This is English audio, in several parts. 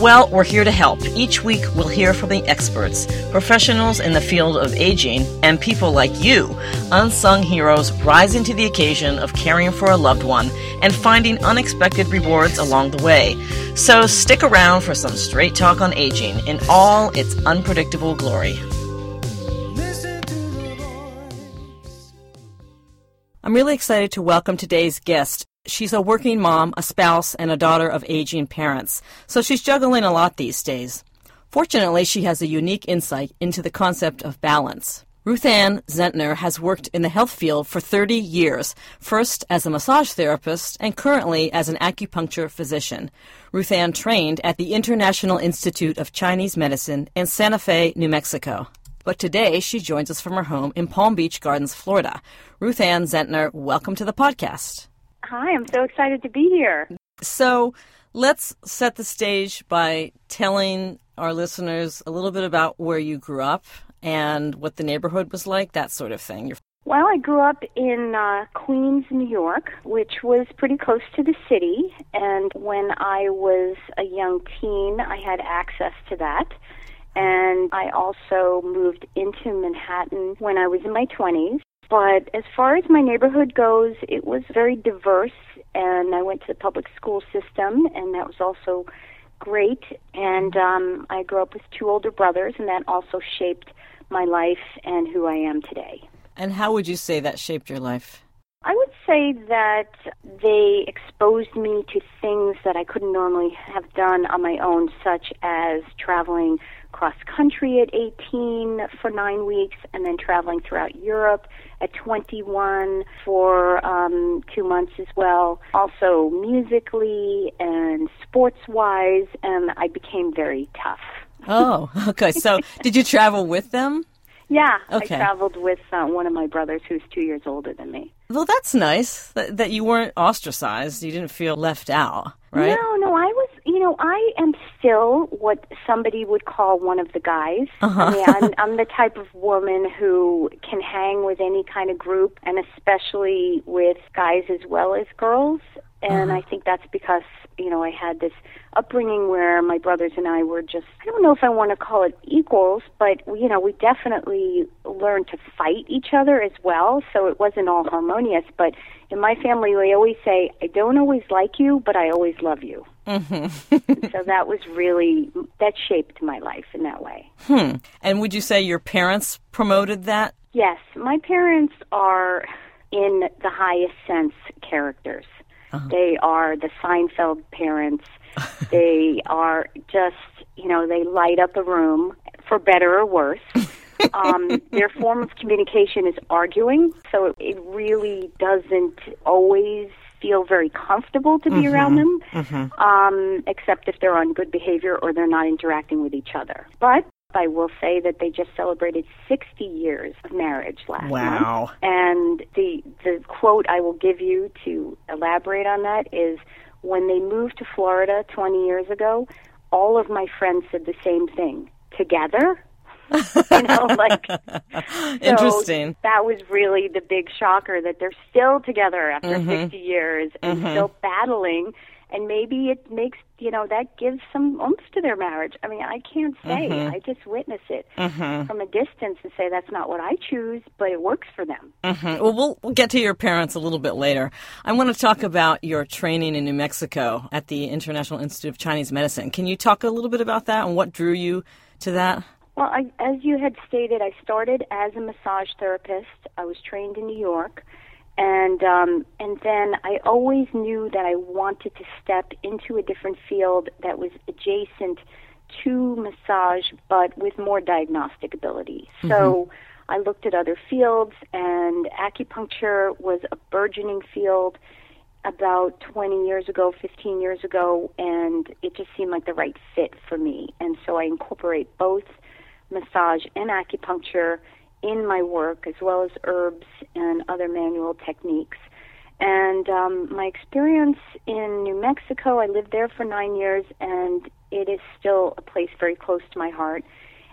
Well, we're here to help. Each week, we'll hear from the experts, professionals in the field of aging, and people like you, unsung heroes rising to the occasion of caring for a loved one and finding unexpected rewards along the way. So stick around for some straight talk on aging in all its unpredictable glory. I'm really excited to welcome today's guest, She's a working mom, a spouse, and a daughter of aging parents, so she's juggling a lot these days. Fortunately, she has a unique insight into the concept of balance. Ruthanne Zentner has worked in the health field for 30 years, first as a massage therapist and currently as an acupuncture physician. Ruthanne trained at the International Institute of Chinese Medicine in Santa Fe, New Mexico. But today she joins us from her home in Palm Beach Gardens, Florida. Ruthanne Zentner, welcome to the podcast. Hi, I'm so excited to be here. So let's set the stage by telling our listeners a little bit about where you grew up and what the neighborhood was like, that sort of thing. Well, I grew up in uh, Queens, New York, which was pretty close to the city. And when I was a young teen, I had access to that. And I also moved into Manhattan when I was in my 20s. But as far as my neighborhood goes, it was very diverse, and I went to the public school system, and that was also great. And um, I grew up with two older brothers, and that also shaped my life and who I am today. And how would you say that shaped your life? I would say that they exposed me to things that I couldn't normally have done on my own, such as traveling cross country at 18 for nine weeks and then traveling throughout Europe at 21 for um, two months as well. Also musically and sports wise, and I became very tough. Oh, okay. So did you travel with them? Yeah, okay. I traveled with uh, one of my brothers who's two years older than me. Well, that's nice that, that you weren't ostracized. You didn't feel left out, right? No, no, I was know, I am still what somebody would call one of the guys. Uh-huh. I mean, I'm, I'm the type of woman who can hang with any kind of group, and especially with guys as well as girls. And Uh-huh. I think that's because, you know, I had this upbringing where my brothers and I were just, I don't know if I want to call it equals, but, you know, we definitely learned to fight each other as well. So it wasn't all harmonious. But in my family, we always say, I don't always like you, but I always love you. Mm-hmm. so that was really, that shaped my life in that way. Hmm. And would you say your parents promoted that? Yes, my parents are, in the highest sense, characters. Uh-huh. They are the Seinfeld parents. they are just, you know, they light up a room for better or worse. um, their form of communication is arguing, so it, it really doesn't always feel very comfortable to be Mhm. around them, Mm-hmm. um, except if they're on good behavior or they're not interacting with each other. But I will say that they just celebrated 60 years of marriage last month. Wow. And the the quote I will give you to elaborate on that is when they moved to Florida 20 years ago, all of my friends said the same thing. Together? you know, like so Interesting. that was really the big shocker that they're still together after Mhm. 60 years and Mhm. still battling and maybe it makes you know that gives some oomph to their marriage i mean i can't say Mhm. i just witness it Mm-hmm. from a distance and say that's not what i choose but it works for them Mm-hmm. Well, well, we'll get to your parents a little bit later. I want to talk about your training in New Mexico at the International Institute of Chinese Medicine. Can you talk a little bit about that and what drew you to that? Well, I, as you had stated, I started as a massage therapist. I was trained in New York, and um, and then I always knew that I wanted to step into a different field that was adjacent to massage, but with more diagnostic ability. So I looked at other fields, and acupuncture was a burgeoning field about 20 years ago, 15 years ago, and it just seemed like the right fit for me. And so I incorporate both massage and acupuncture in my work, as well as herbs and other manual techniques. And um, my experience in New Mexico, I lived there for nine years, and it is still a place very close to my heart.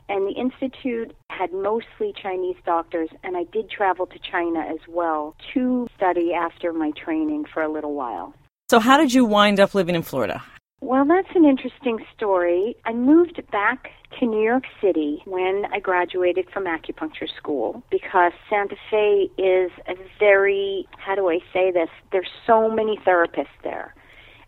And the Institute had mostly Chinese doctors, and I did travel to China as well to study after my training for a little while. So, how did you wind up living in Florida? Well, that's an interesting story. I moved back to New York City when I graduated from acupuncture school because Santa Fe is a very, how do I say this? There's so many therapists there.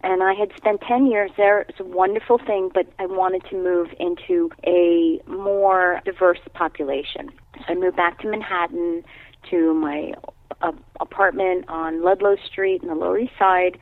And I had spent 10 years there. It's a wonderful thing, but I wanted to move into a more diverse population. So I moved back to Manhattan to my uh, apartment on Ludlow Street in the Lower East Side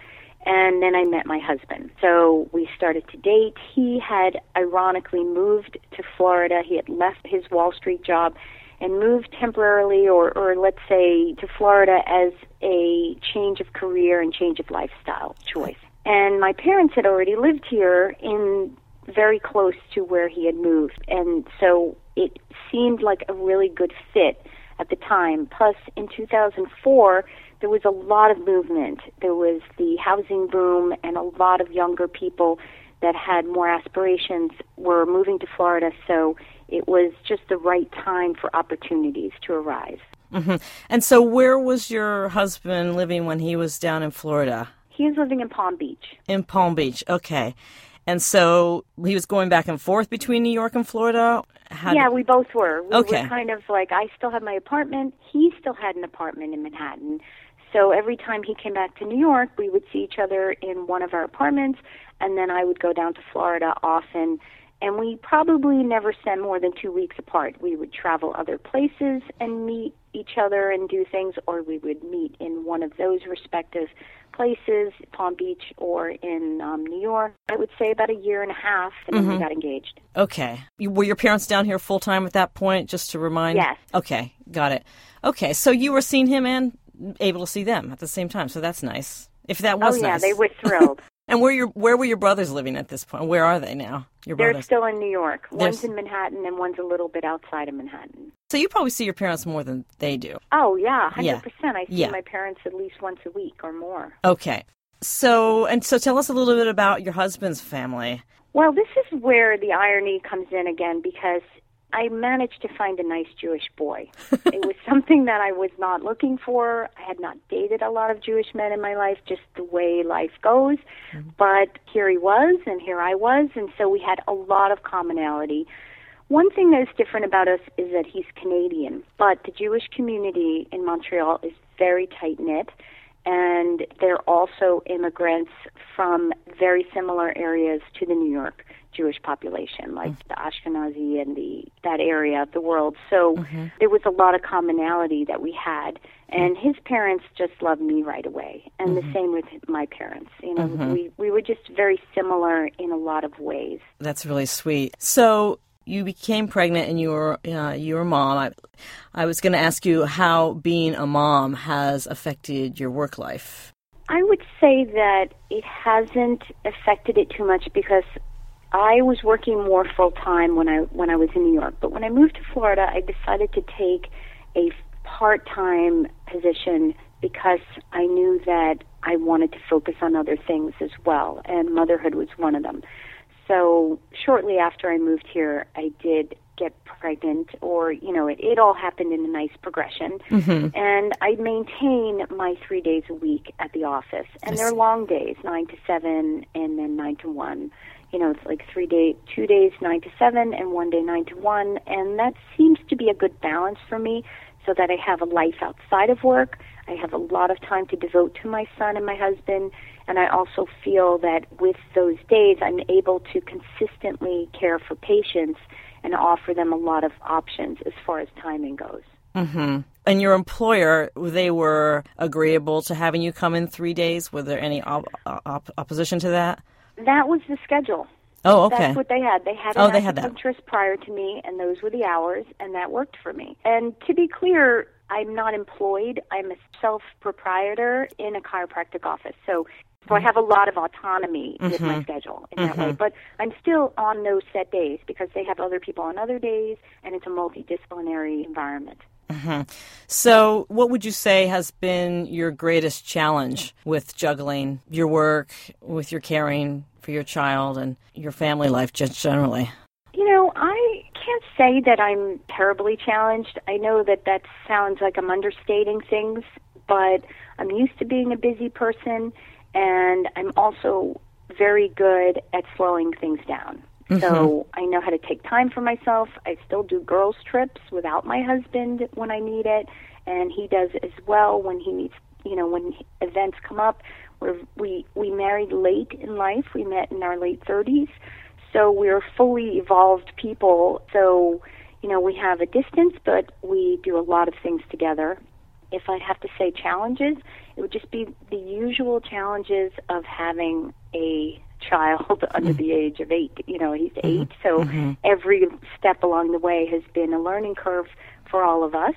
and then I met my husband. So we started to date. He had ironically moved to Florida. He had left his Wall Street job and moved temporarily or, or let's say to Florida as a change of career and change of lifestyle choice. And my parents had already lived here in very close to where he had moved. And so it seemed like a really good fit at the time. Plus in 2004 there was a lot of movement. There was the housing boom, and a lot of younger people that had more aspirations were moving to Florida. So it was just the right time for opportunities to arise. Mm-hmm. And so, where was your husband living when he was down in Florida? He was living in Palm Beach. In Palm Beach, okay. And so he was going back and forth between New York and Florida. How yeah, did... we both were. We okay. were kind of like I still had my apartment. He still had an apartment in Manhattan. So every time he came back to New York, we would see each other in one of our apartments, and then I would go down to Florida often. And we probably never spent more than two weeks apart. We would travel other places and meet each other and do things, or we would meet in one of those respective places, Palm Beach or in um, New York. I would say about a year and a half, and mm-hmm. then we mm-hmm. got engaged. Okay. Were your parents down here full time at that point, just to remind? Yes. Okay, got it. Okay, so you were seeing him and able to see them at the same time. So that's nice. If that oh, was oh, yeah, nice. they were thrilled. and where your where were your brothers living at this point? Where are they now? Your They're brothers? still in New York. One's in Manhattan and one's a little bit outside of Manhattan. So you probably see your parents more than they do. Oh yeah, hundred yeah. percent. I see yeah. my parents at least once a week or more. Okay. So and so tell us a little bit about your husband's family. Well, this is where the irony comes in again because I managed to find a nice Jewish boy. it was something that I was not looking for. I had not dated a lot of Jewish men in my life, just the way life goes. Mm-hmm. But here he was, and here I was, and so we had a lot of commonality. One thing that's different about us is that he's Canadian, but the Jewish community in Montreal is very tight knit, and they're also immigrants from very similar areas to the New York Jewish population, like mm-hmm. the Ashkenazi and the that area of the world. So mm-hmm. there was a lot of commonality that we had, and his parents just loved me right away, and mm-hmm. the same with my parents. You know, mm-hmm. we we were just very similar in a lot of ways. That's really sweet. So you became pregnant and you were uh, you were mom. I, I was going to ask you how being a mom has affected your work life. I would say that it hasn't affected it too much because I was working more full time when I when I was in New York, but when I moved to Florida, I decided to take a part time position because I knew that I wanted to focus on other things as well, and motherhood was one of them. So shortly after I moved here, I did get pregnant, or you know, it, it all happened in a nice progression. Mm-hmm. And I maintain my three days a week at the office, and they're long days, nine to seven, and then nine to one you know, it's like three day, two days nine to seven, and one day nine to one, and that seems to be a good balance for me, so that I have a life outside of work. I have a lot of time to devote to my son and my husband, and I also feel that with those days, I'm able to consistently care for patients and offer them a lot of options as far as timing goes. Mm-hmm. And your employer, they were agreeable to having you come in three days. Were there any op- op- opposition to that? That was the schedule. Oh, okay. That's what they had. They had an oh, they had that. prior to me, and those were the hours, and that worked for me. And to be clear, I'm not employed. I'm a self proprietor in a chiropractic office. So so I have a lot of autonomy mm-hmm. with my mm-hmm. schedule in mm-hmm. that way. But I'm still on those set days because they have other people on other days and it's a multidisciplinary environment. Mm-hmm. So, what would you say has been your greatest challenge with juggling your work, with your caring for your child, and your family life just generally? You know, I can't say that I'm terribly challenged. I know that that sounds like I'm understating things, but I'm used to being a busy person, and I'm also very good at slowing things down. Mm-hmm. So I know how to take time for myself. I still do girls' trips without my husband when I need it, and he does as well when he needs, you know, when events come up. We're, we we married late in life. We met in our late 30s, so we're fully evolved people. So you know, we have a distance, but we do a lot of things together. If I have to say challenges, it would just be the usual challenges of having a child under the age of eight. You know, he's mm-hmm. 8 so mm-hmm. every step along the way has been a learning curve for all of us.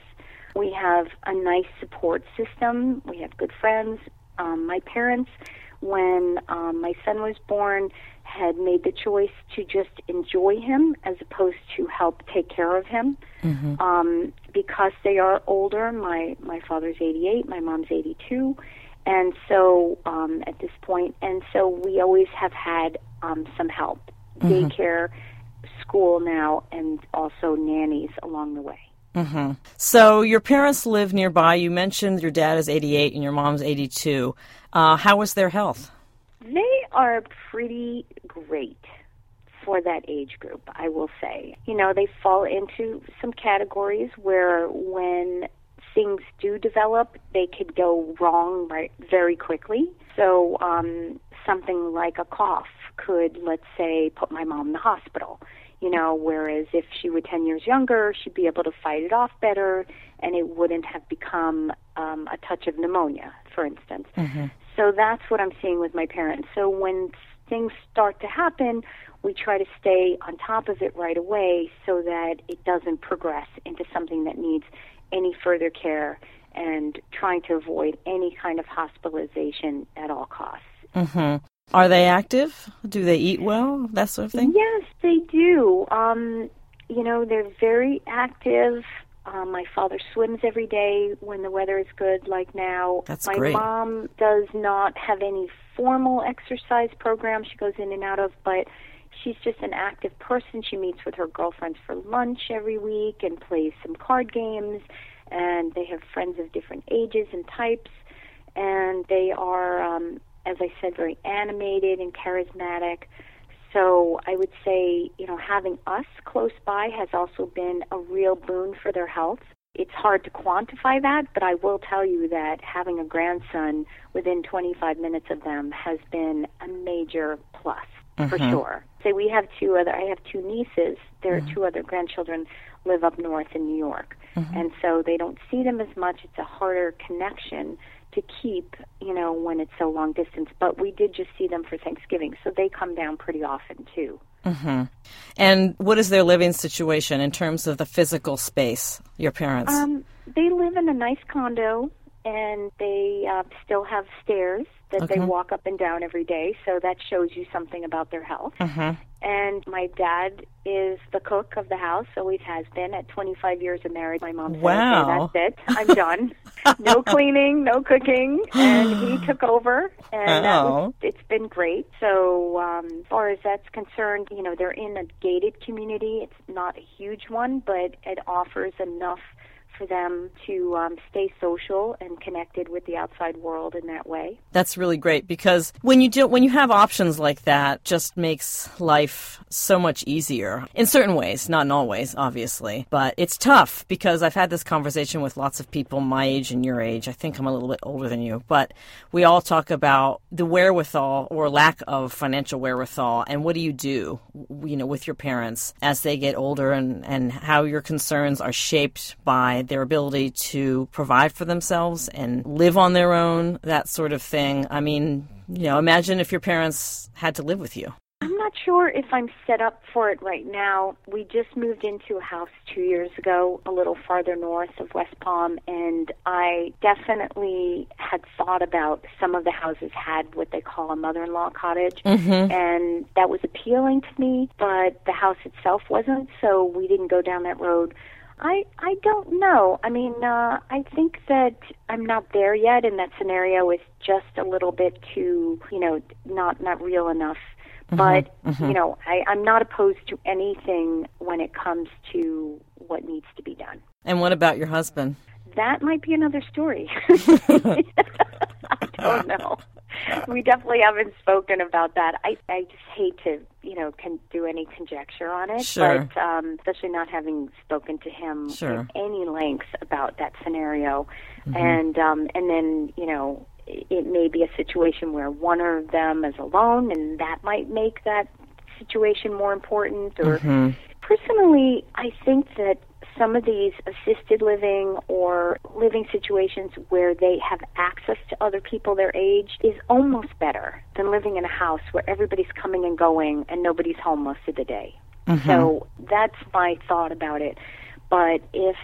We have a nice support system. We have good friends. Um, my parents, when um, my son was born, had made the choice to just enjoy him as opposed to help take care of him. Mm-hmm. Um, because they are older, my my father's 88, my mom's 82 and so um, at this point, and so we always have had um, some help, mm-hmm. daycare, school now, and also nannies along the way. Mm-hmm. So your parents live nearby. You mentioned your dad is 88 and your mom's 82. Uh, how was their health? They are pretty great for that age group, I will say. You know, they fall into some categories where when things do develop, they could go wrong right very quickly. So um, something like a cough could, let's say, put my mom in the hospital. You know, whereas if she were 10 years younger, she'd be able to fight it off better and it wouldn't have become um, a touch of pneumonia, for instance. Mm-hmm. So that's what I'm seeing with my parents. So when things start to happen, we try to stay on top of it right away so that it doesn't progress into something that needs any further care and trying to avoid any kind of hospitalization at all costs. Mm-hmm. Are they active? Do they eat well? That sort of thing? Yes, they do. Um, you know, they're very active. Um, my father swims every day when the weather is good, like now. That's my great. mom does not have any formal exercise program she goes in and out of, but she's just an active person. She meets with her girlfriends for lunch every week and plays some card games. And they have friends of different ages and types. And they are, um, as I said, very animated and charismatic. So I would say, you know, having us close by has also been a real boon for their health. It's hard to quantify that, but I will tell you that having a grandson within 25 minutes of them has been a major plus mm-hmm. for sure. Say we have two other. I have two nieces. There mm-hmm. two other grandchildren live up north in New York, mm-hmm. and so they don't see them as much. It's a harder connection to keep, you know, when it's so long distance. But we did just see them for Thanksgiving, so they come down pretty often too. Mm-hmm. And what is their living situation in terms of the physical space? Your parents? Um, they live in a nice condo, and they uh, still have stairs that okay. they walk up and down every day. So that shows you something about their health. Uh-huh. And my dad is the cook of the house, always has been. At 25 years of marriage, my mom said, wow. okay, that's it. I'm done. no cleaning, no cooking. And he took over, and oh. was, it's been great. So um, as far as that's concerned, you know, they're in a gated community. It's not a huge one, but it offers enough – for them to um, stay social and connected with the outside world in that way. That's really great because when you do when you have options like that, just makes life so much easier in certain ways, not in all ways, obviously. But it's tough because I've had this conversation with lots of people my age and your age. I think I'm a little bit older than you, but we all talk about the wherewithal or lack of financial wherewithal and what do you do, you know, with your parents as they get older and and how your concerns are shaped by their ability to provide for themselves and live on their own, that sort of thing. I mean, you know, imagine if your parents had to live with you. I'm not sure if I'm set up for it right now. We just moved into a house two years ago, a little farther north of West Palm, and I definitely had thought about some of the houses had what they call a mother in law cottage, mm-hmm. and that was appealing to me, but the house itself wasn't, so we didn't go down that road. I I don't know. I mean, uh, I think that I'm not there yet, and that scenario is just a little bit too, you know, not not real enough. Mm-hmm, But you know, I, I'm not opposed to anything when it comes to what needs to be done. And what about your husband? That might be another story. I don't know. We definitely haven't spoken about that. I I just hate to you know can do any conjecture on it, Sure. but um, especially not having spoken to him Sure. at any length about that scenario, Mm-hmm. and um, and then you know it may be a situation where one of them is alone, and that might make that situation more important or Mm-hmm. personally i think that some of these assisted living or living situations where they have access to other people their age is almost better than living in a house where everybody's coming and going and nobody's home most of the day. Mm-hmm. So that's my thought about it. But if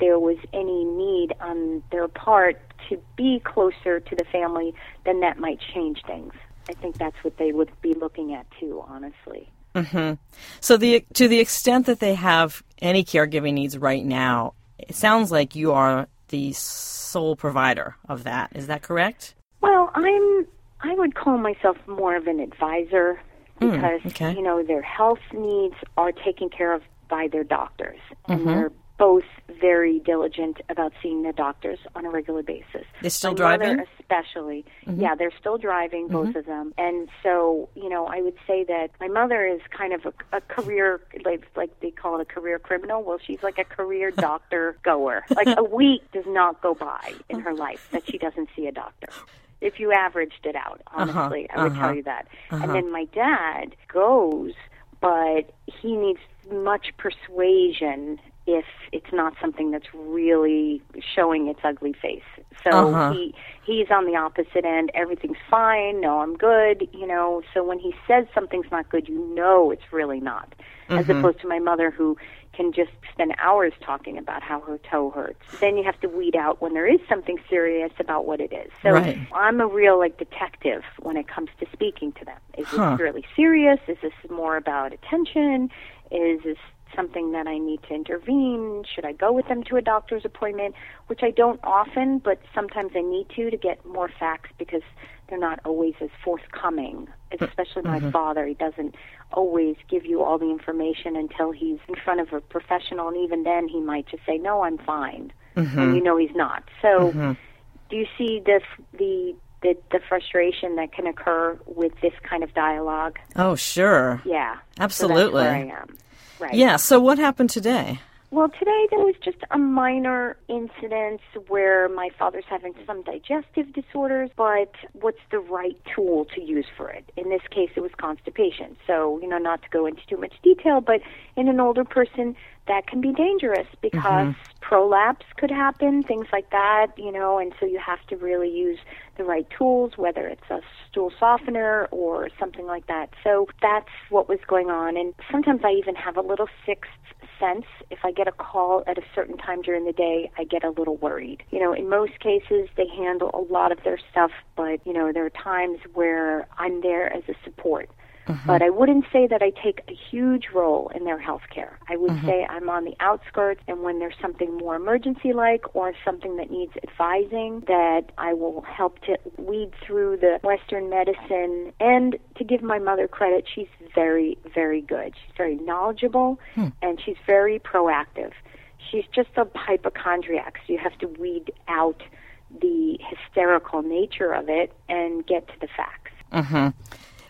there was any need on their part to be closer to the family then that might change things. I think that's what they would be looking at too honestly Mm-hmm. So the to the extent that they have any caregiving needs right now, it sounds like you are the sole provider of that. Is that correct? Well, I'm I would call myself more of an advisor hmm, because okay. you know their health needs are taken care of by their doctors and mm-hmm. they're both very diligent about seeing their doctors on a regular basis. They're still My driving? Mother especially. Mm-hmm. Yeah, they're still driving both mm-hmm. of them. And so, you know, I would say that my mother is kind of a, a career like like they call it a career criminal. Well, she's like a career doctor goer. Like a week does not go by in her life that she doesn't see a doctor if you averaged it out, uh-huh. honestly, I would uh-huh, tell you that. And uh-huh. then my dad goes, but he needs much persuasion if it's not something that's really showing its ugly face. So Uh-huh. he he's on the opposite end. Everything's fine. No, I'm good. You know. So when he says something's not good, you know it's really not. As opposed to my mother who can just spend hours talking about how her toe hurts. Then you have to weed out when there is something serious about what it is. So Right. I'm a real like detective when it comes to speaking to them. Is Huh. this really serious? Is this more about attention? Is this something that I need to intervene? Should I go with them to a doctor's appointment? Which I don't often, but sometimes I need to to get more facts because they're not always as forthcoming. Uh, Especially my mm-hmm. father, he doesn't always give you all the information until he's in front of a professional, and even then, he might just say, "No, I'm fine," and mm-hmm. you know he's not. So, mm-hmm. do you see the the the, the frustration that can occur with this kind of dialogue? Oh, sure. Yeah, Absolutely. So Right. Yeah. So what happened today? Well, today there was just a minor incident where my father's having some digestive disorders, but what's the right tool to use for it? In this case, it was constipation. So, you know, not to go into too much detail, but in an older person, that can be dangerous because mm-hmm. prolapse could happen, things like that, you know, and so you have to really use the right tools, whether it's a stool softener or something like that. So that's what was going on. And sometimes I even have a little sixth sense. If I get a call at a certain time during the day, I get a little worried. You know, in most cases, they handle a lot of their stuff, but, you know, there are times where I'm there as a support. Mm-hmm. But I wouldn't say that I take a huge role in their health care. I would mm-hmm. say I'm on the outskirts, and when there's something more emergency like or something that needs advising, that I will help to weed through the Western medicine. And to give my mother credit, she's very, very good. She's very knowledgeable, hmm. and she's very proactive. She's just a hypochondriac, so you have to weed out the hysterical nature of it and get to the facts. Mm-hmm.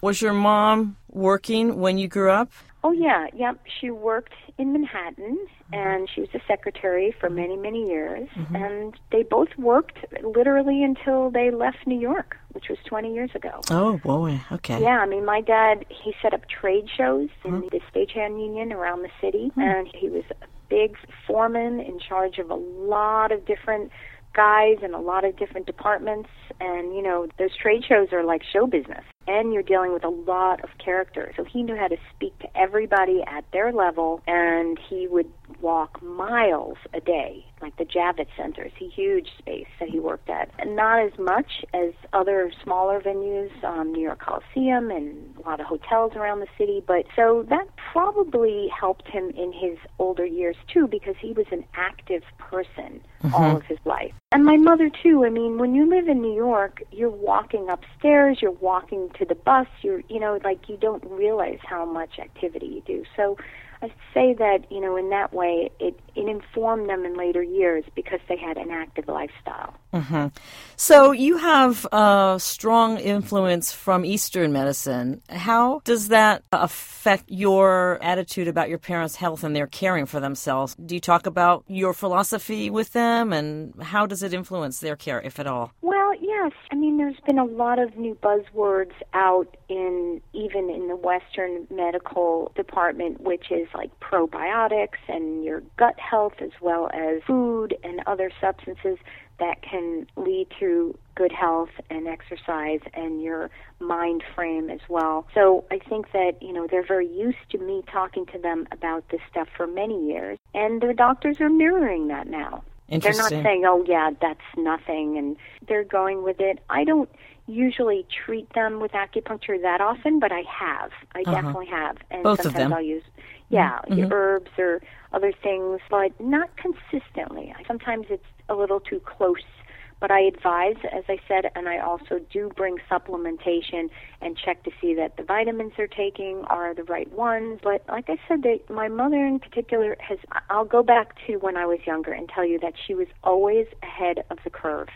Was your mom working when you grew up? Oh yeah, yep. She worked in Manhattan mm-hmm. and she was a secretary for mm-hmm. many, many years. Mm-hmm. And they both worked literally until they left New York, which was 20 years ago. Oh boy. Okay. Yeah, I mean, my dad, he set up trade shows in uh-huh. the stagehand union around the city, hmm. and he was a big foreman in charge of a lot of different guys and a lot of different departments. And, you know, those trade shows are like show business, and you're dealing with a lot of characters. So he knew how to speak to everybody at their level, and he would walk miles a day, like the Javits Center. It's a huge space that he worked at. And not as much as other smaller venues, um, New York Coliseum and a lot of hotels around the city. But so that probably helped him in his older years too because he was an active person mm-hmm. all of his life. And my mother too. I mean, when you live in New York, you're walking upstairs, you're walking to the bus, you're you know, like you don't realize how much activity you do. So I say that, you know, in that way, it, it informed them in later years because they had an active lifestyle. Mm-hmm. So you have a strong influence from Eastern medicine. How does that affect your attitude about your parents' health and their caring for themselves? Do you talk about your philosophy with them and how does it influence their care, if at all? Well, yes. I mean, there's been a lot of new buzzwords out in even in the Western medical department, which is like probiotics and your gut health as well as food and other substances that can lead to good health and exercise and your mind frame as well. So I think that, you know, they're very used to me talking to them about this stuff for many years and the doctors are mirroring that now. They're not saying, "Oh yeah, that's nothing," and they're going with it. I don't usually treat them with acupuncture that often, but I have. I uh-huh. definitely have, and Both sometimes of them. I'll use yeah, mm-hmm. herbs or other things, but not consistently. Sometimes it's a little too close but I advise, as I said, and I also do bring supplementation and check to see that the vitamins they're taking are the right ones. But like I said, they, my mother in particular has, I'll go back to when I was younger and tell you that she was always ahead of the curve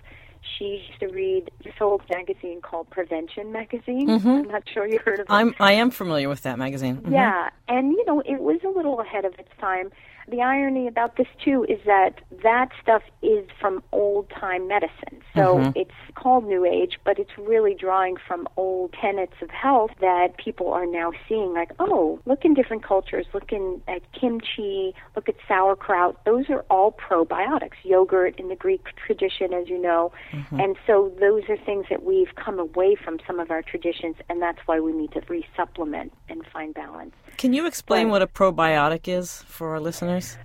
she used to read this old magazine called Prevention Magazine. Mm-hmm. I'm not sure you heard of it. I'm I am familiar with that magazine. Mm-hmm. Yeah, and you know it was a little ahead of its time the irony about this too is that that stuff is from old time medicine. So mm-hmm. it's called New Age, but it's really drawing from old tenets of health that people are now seeing. Like, oh, look in different cultures, look in at kimchi, look at sauerkraut. Those are all probiotics. Yogurt in the Greek tradition, as you know, mm-hmm. and so those are things that we've come away from some of our traditions, and that's why we need to resupplement and find balance. Can you explain but, what a probiotic is for our listeners?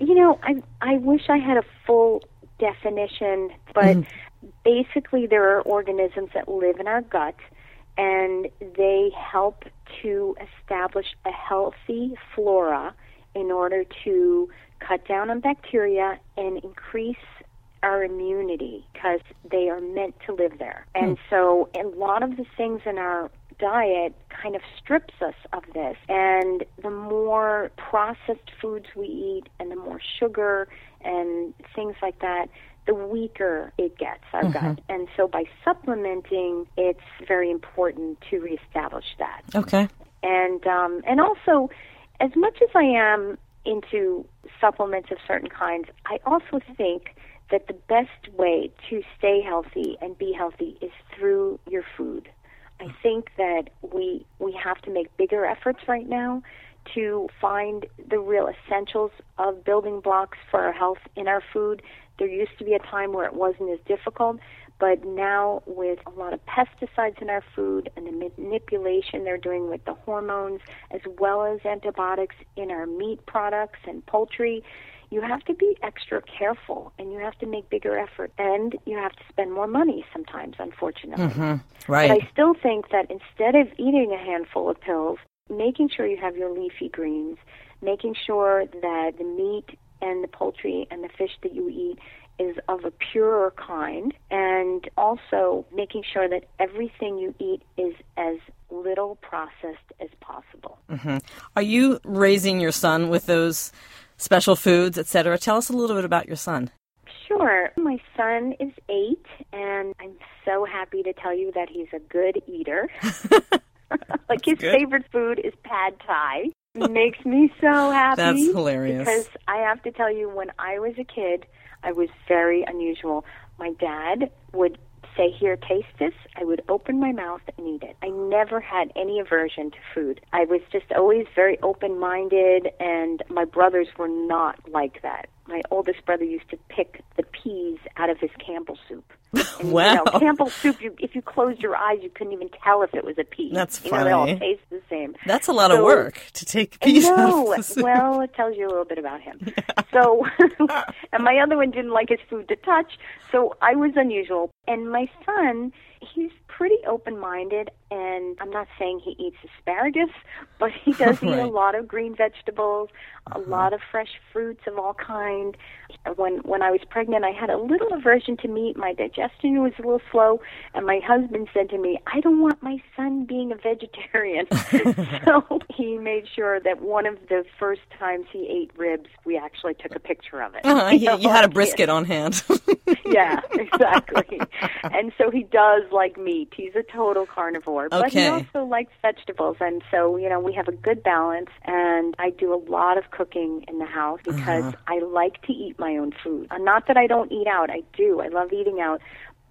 You know, I I wish I had a full definition, but mm-hmm. basically there are organisms that live in our gut and they help to establish a healthy flora in order to cut down on bacteria and increase our immunity because they are meant to live there. And hmm. so a lot of the things in our diet kind of strips us of this. And the more processed foods we eat and the more sugar and things like that, the weaker it gets, our mm-hmm. gut. And so by supplementing, it's very important to reestablish that. Okay. And um, and also, as much as I am into supplements of certain kinds, I also think that the best way to stay healthy and be healthy is through your food. I think that we we have to make bigger efforts right now to find the real essentials of building blocks for our health in our food. There used to be a time where it wasn't as difficult, but now with a lot of pesticides in our food and the manipulation they're doing with the hormones as well as antibiotics in our meat products and poultry, you have to be extra careful and you have to make bigger effort and you have to spend more money sometimes unfortunately mm-hmm. right but i still think that instead of eating a handful of pills making sure you have your leafy greens making sure that the meat and the poultry and the fish that you eat is of a purer kind and also making sure that everything you eat is as little processed as possible. Mm-hmm. Are you raising your son with those special foods, etc. Tell us a little bit about your son. Sure. My son is eight, and I'm so happy to tell you that he's a good eater. like his good. favorite food is pad thai. It makes me so happy. That's hilarious. Because I have to tell you, when I was a kid, I was very unusual. My dad would say, Here, taste this, I would open my mouth and eat it. I never had any aversion to food. I was just always very open minded, and my brothers were not like that. My oldest brother used to pick the peas out of his Campbell soup. And, wow. You know, Campbell soup, you, if you closed your eyes, you couldn't even tell if it was a pea. That's you funny. know, they all taste the same. That's a lot so, of work to take peas no, out of the soup. Well, it tells you a little bit about him. So, and my other one didn't like his food to touch, so I was unusual. And my son, he's pretty open minded, and I'm not saying he eats asparagus, but he does right. eat a lot of green vegetables, a uh-huh. lot of fresh fruits of all kind. When when I was pregnant, I had a little aversion to meat. My digestion was a little slow, and my husband said to me, "I don't want my son being a vegetarian." so he made sure that one of the first times he ate ribs, we actually took a picture of it. Uh, you, you had a brisket on hand. yeah, exactly. and so he does like meat. He's a total carnivore, but he also likes vegetables. And so you know we have a good balance. And I do a lot of cooking in the house because uh-huh. I like to eat my own food. Uh, not that I don't eat out. I do. I love eating out,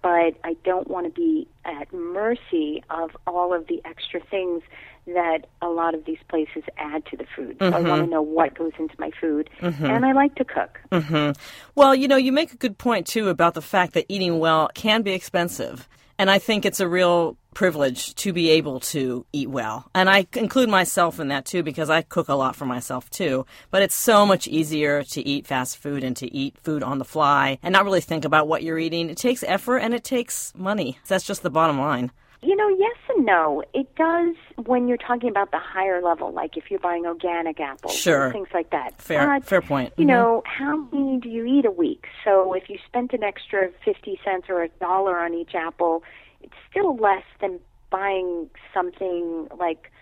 but I don't want to be at mercy of all of the extra things that a lot of these places add to the food. So mm-hmm. I want to know what goes into my food, mm-hmm. and I like to cook. Mm-hmm. Well, you know, you make a good point too about the fact that eating well can be expensive. And I think it's a real privilege to be able to eat well. And I include myself in that too because I cook a lot for myself too. But it's so much easier to eat fast food and to eat food on the fly and not really think about what you're eating. It takes effort and it takes money. That's just the bottom line. You know, yes and no. It does when you're talking about the higher level, like if you're buying organic apples, sure. things like that. Fair, but, fair point. You mm-hmm. know, how many do you eat a week? So if you spent an extra fifty cents or a dollar on each apple, it's still less than buying something like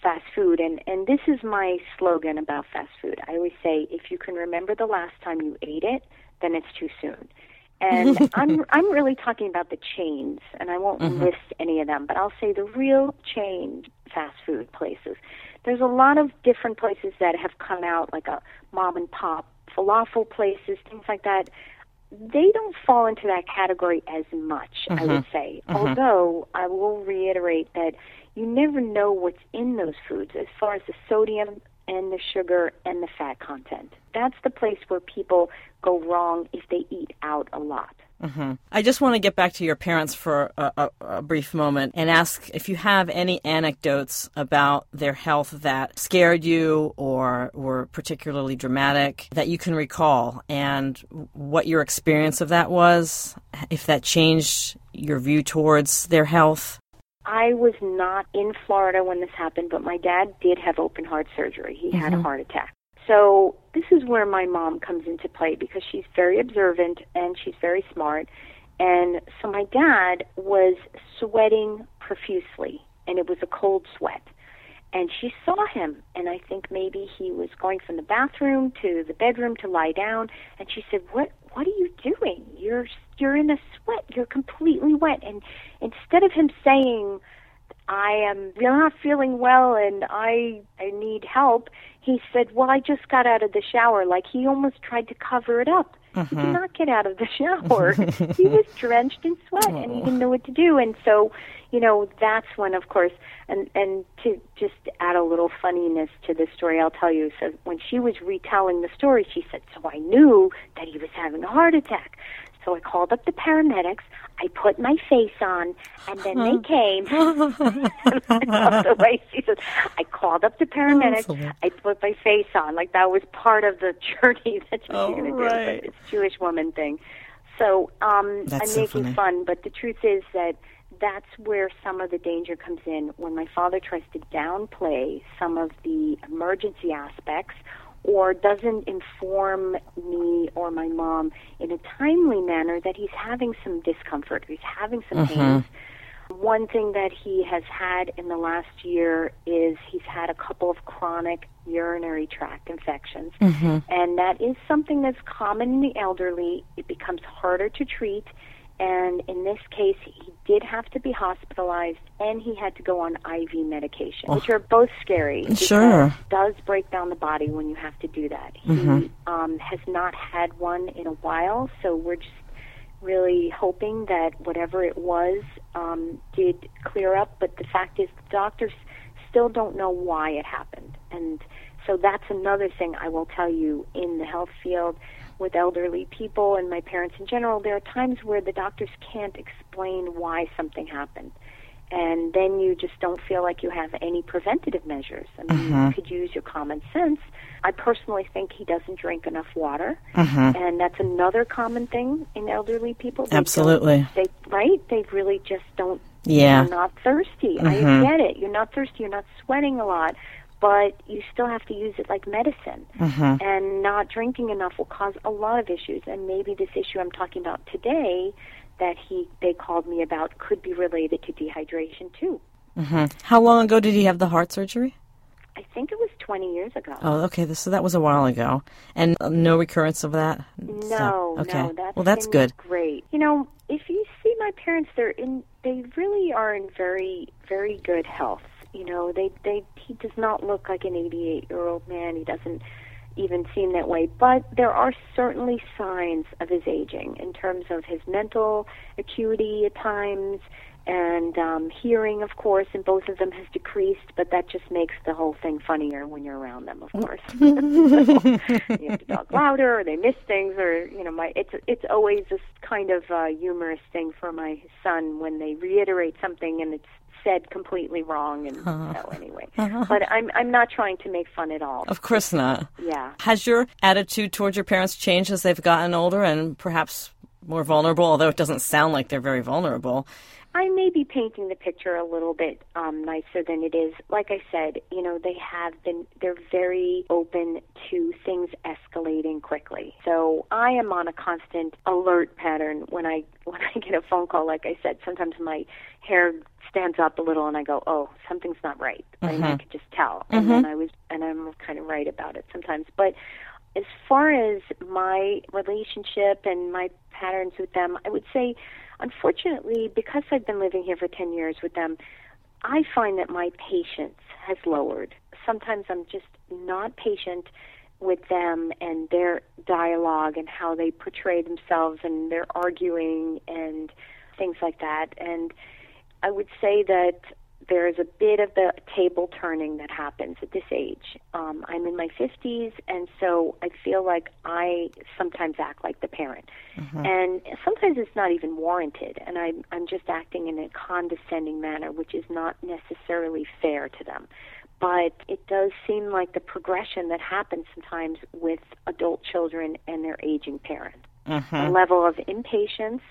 fast food. And and this is my slogan about fast food. I always say, if you can remember the last time you ate it, then it's too soon. And I'm I'm really talking about the chains, and I won't mm-hmm. list any of them, but I'll say the real chain fast food places. There's a lot of different places that have come out, like a mom and pop falafel places, things like that. They don't fall into that category as much, mm-hmm. I would mm-hmm. say. Mm-hmm. Although I will reiterate that you never know what's in those foods as far as the sodium and the sugar and the fat content. That's the place where people go wrong if they eat out a lot. Mm-hmm. I just want to get back to your parents for a, a, a, brief moment and ask if you have any anecdotes about their health that scared you or were particularly dramatic that you can recall, and what your experience of that was, if that changed your view towards their health. I was not in Florida when this happened, but my dad did have open heart surgery. He mm-hmm. had a mm-hmm. heart attack. So this is where my mom comes into play because she's very observant and she's very smart. And so my dad was sweating profusely, and it was a cold sweat. And she saw him, and I think maybe he was going from the bathroom to the bedroom to lie down. And she said, "What? What are you doing? You're you're in a sweat. You're completely wet." And instead of him saying, I am not feeling well and I I need help. He said, "Well, I just got out of the shower." Like he almost tried to cover it up. Mm-hmm. He did mm-hmm. not get out of the shower. he was drenched in sweat and he didn't know what to do. And so, you know, that's when, of course, and and to just add a little funniness to the story, I'll tell you. So when she was retelling the story, she said, "So I knew that he was having a heart attack." So I called up the paramedics. I put my face on, and then they came. the way she says, I called up the paramedics. I put my face on, like that was part of the journey that oh, going to right. do. It's Jewish woman thing. So um, That's I'm so making funny. fun, but the truth is that that's where some of the danger comes in when my father tries to downplay some of the emergency aspects or doesn't inform me or my mom in a timely manner that he's having some discomfort, he's having some mm-hmm. pains. One thing that he has had in the last year is he's had a couple of chronic urinary tract infections. Mm-hmm. And that is something that's common in the elderly. It becomes harder to treat and in this case, he did have to be hospitalized and he had to go on IV medication, oh. which are both scary. Sure. It does break down the body when you have to do that. Mm-hmm. He um, has not had one in a while, so we're just really hoping that whatever it was um, did clear up. But the fact is, the doctors still don't know why it happened. And so that's another thing I will tell you in the health field with elderly people and my parents in general, there are times where the doctors can't explain why something happened. And then you just don't feel like you have any preventative measures. I mean, mm-hmm. you could use your common sense. I personally think he doesn't drink enough water, mm-hmm. and that's another common thing in elderly people. They Absolutely, they right? They really just don't Yeah. You're not thirsty. I Mhm. get it. You're not thirsty. You're not sweating a lot, but you still have to use it like medicine. Mhm. And not drinking enough will cause a lot of issues. And maybe this issue I'm talking about today that he they called me about could be related to dehydration too. Mhm. How long ago did he have the heart surgery? I think it was 20 years ago. Oh, okay. So that was a while ago, and uh, no recurrence of that. No, So- okay. no, that's well, that's good. Great. You know, if you see my parents, they're in. They really are in very, very good health. You know, they they he does not look like an 88 year old man. He doesn't even seem that way. But there are certainly signs of his aging in terms of his mental acuity at times. And um, hearing, of course, and both of them has decreased, but that just makes the whole thing funnier when you're around them, of course. you have to talk louder, or they miss things, or you know, my it's it's always this kind of uh, humorous thing for my son when they reiterate something and it's said completely wrong. And so anyway, but I'm I'm not trying to make fun at all. Of course not. Yeah. Has your attitude towards your parents changed as they've gotten older and perhaps more vulnerable? Although it doesn't sound like they're very vulnerable. I may be painting the picture a little bit um, nicer than it is. Like I said, you know, they have been, they're very open to things escalating quickly. So I am on a constant alert pattern when I, when I get a phone call. Like I said, sometimes my hair stands up a little and I go, oh, something's not right. And I mm-hmm. could just tell. And mm-hmm. then I was, and I'm kind of right about it sometimes. But as far as my relationship and my patterns with them, I would say, unfortunately, because I've been living here for 10 years with them, I find that my patience has lowered. Sometimes I'm just not patient with them and their dialogue and how they portray themselves and their arguing and things like that. And I would say that there is a bit of the table turning that happens at this age. Um, I'm in my 50s, and so I feel like I sometimes act like the parent. And sometimes it's not even warranted, and I'm, I'm just acting in a condescending manner, which is not necessarily fair to them. But it does seem like the progression that happens sometimes with adult children and their aging parent. A level of impatience,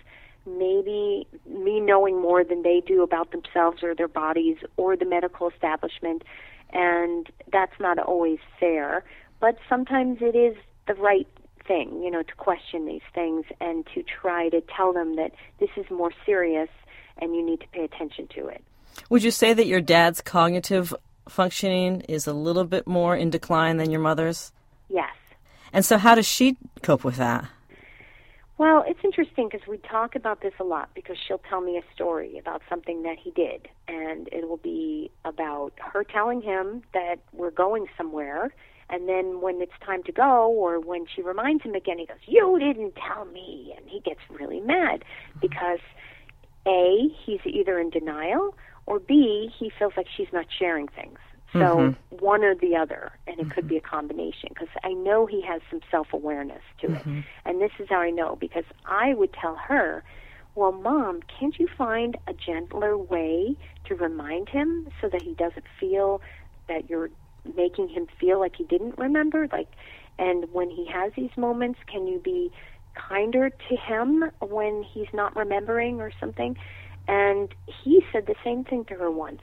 maybe me knowing more than they do about themselves or their bodies or the medical establishment, and that's not always fair. But sometimes it is the right thing, you know, to question these things and to try to tell them that this is more serious and you need to pay attention to it. Would you say that your dad's cognitive functioning is a little bit more in decline than your mother's? Yes. And so, how does she cope with that? Well, it's interesting because we talk about this a lot because she'll tell me a story about something that he did, and it will be about her telling him that we're going somewhere, and then when it's time to go, or when she reminds him again, he goes, "You didn't tell me," and he gets really mad because a he's either in denial or b he feels like she's not sharing things. So mm-hmm. one or the other, and it could mm-hmm. be a combination because I know he has some self awareness to it. Mm-hmm. And this is how I know because I would tell her, Well, mom, can't you find a gentler way to remind him so that he doesn't feel that you're making him feel like he didn't remember? Like, and when he has these moments, can you be kinder to him when he's not remembering or something? And he said the same thing to her once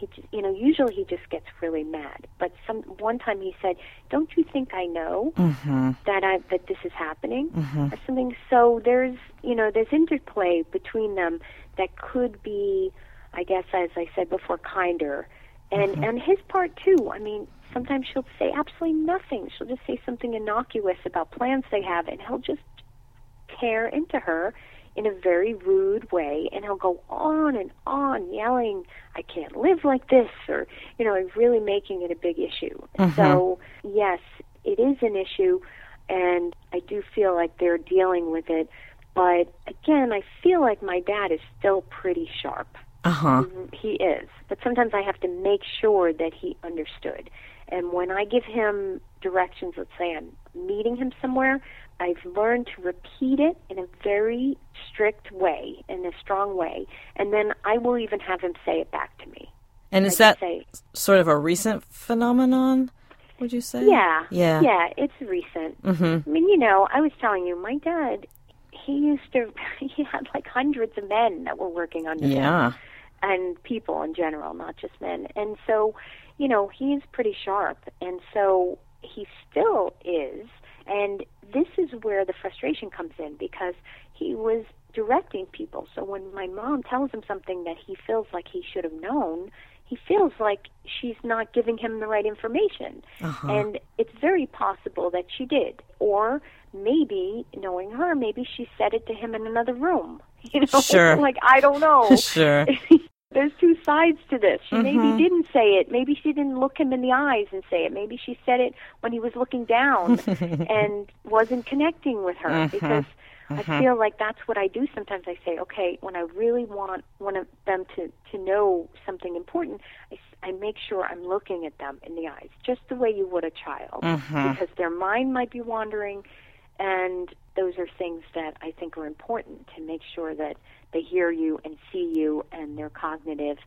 he just, you know usually he just gets really mad. But some one time he said don't you think i know mm-hmm. that i that this is happening? Mm-hmm. Or something. So there's you know there's interplay between them that could be i guess as i said before kinder. And mm-hmm. and his part too. I mean sometimes she'll say absolutely nothing. She'll just say something innocuous about plans they have and he'll just tear into her in a very rude way and he'll go on and on yelling i can't live like this or you know really making it a big issue. So yes it is an issue and i do feel like they're dealing with it. But again i feel like my dad is still pretty sharp. Uh huh. he is. But sometimes i have to make sure that he understood. And when i give him directions let's say i'm meeting him somewhere I've learned to repeat it in a very strict way, in a strong way, and then I will even have him say it back to me. And is I that say, sort of a recent phenomenon? Would you say? yeah, Yeah. yeah, it's recent. Mm-hmm. I mean, you know, I was telling you, my dad, he used to, he had like hundreds of men that were working under him. Yeah. and people in general, not just men. And so, you know, he's pretty sharp, and so he still is. And this is where the frustration comes in because he was directing people. So when my mom tells him something that he feels like he should have known, he feels like she's not giving him the right information. Uh-huh. And it's very possible that she did. Or maybe, knowing her, maybe she said it to him in another room. You know, Sure. like I don't know. Sure. There's two sides to this. She Mhm. maybe didn't say it. Maybe she didn't look him in the eyes and say it. Maybe she said it when he was looking down and wasn't connecting with her Mhm. because I Mhm. feel like that's what I do sometimes. I say, okay, when I really want one of them to to know something important, I, s- I make sure I'm looking at them in the eyes, just the way you would a child, Mhm. because their mind might be wandering, and those are things that I think are important to make sure that they hear you and see you, and their cognitive